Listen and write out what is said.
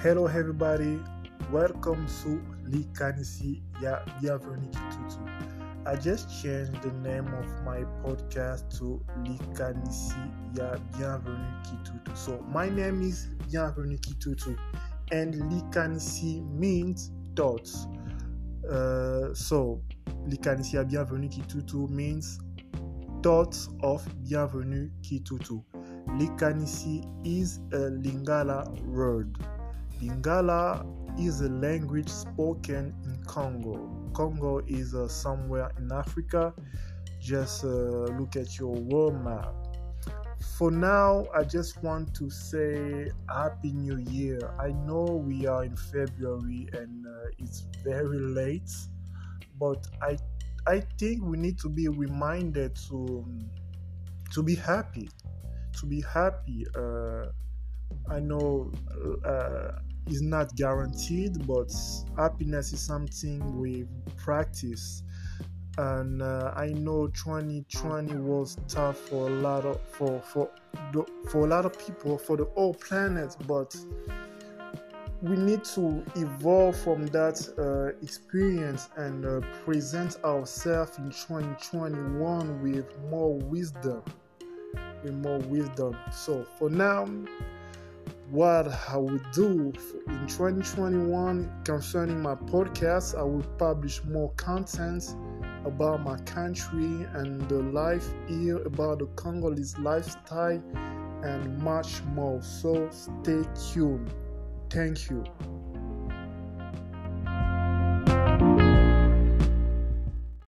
Hello everybody, welcome to Likanisi ya Bienvenue Kitutu. I just changed the name of my podcast to Likanisi ya Bienvenue Kitutu. So my name is Bienvenue Kitutu and Likanisi means thoughts. Uh, so Likanisi ya Bienvenue Kitutu means thoughts of Bienvenue Kitutu. Likanisi is a Lingala word. Lingala is a language spoken in Congo. Congo is uh, somewhere in Africa. Just uh, look at your world map. For now, I just want to say Happy New Year. I know we are in February and uh, it's very late, but I I think we need to be reminded to to be happy, to be happy. Uh, I know uh, is not guaranteed, but happiness is something we practice. And uh, I know 2020 was tough for a lot of for for for a lot of people for the whole planet, but we need to evolve from that uh, experience and uh, present ourselves in 2021 with more wisdom with more wisdom so for now what I will do in 2021 concerning my podcast. I will publish more content about my country and the life here, about the Congolese lifestyle, and much more. So stay tuned. Thank you.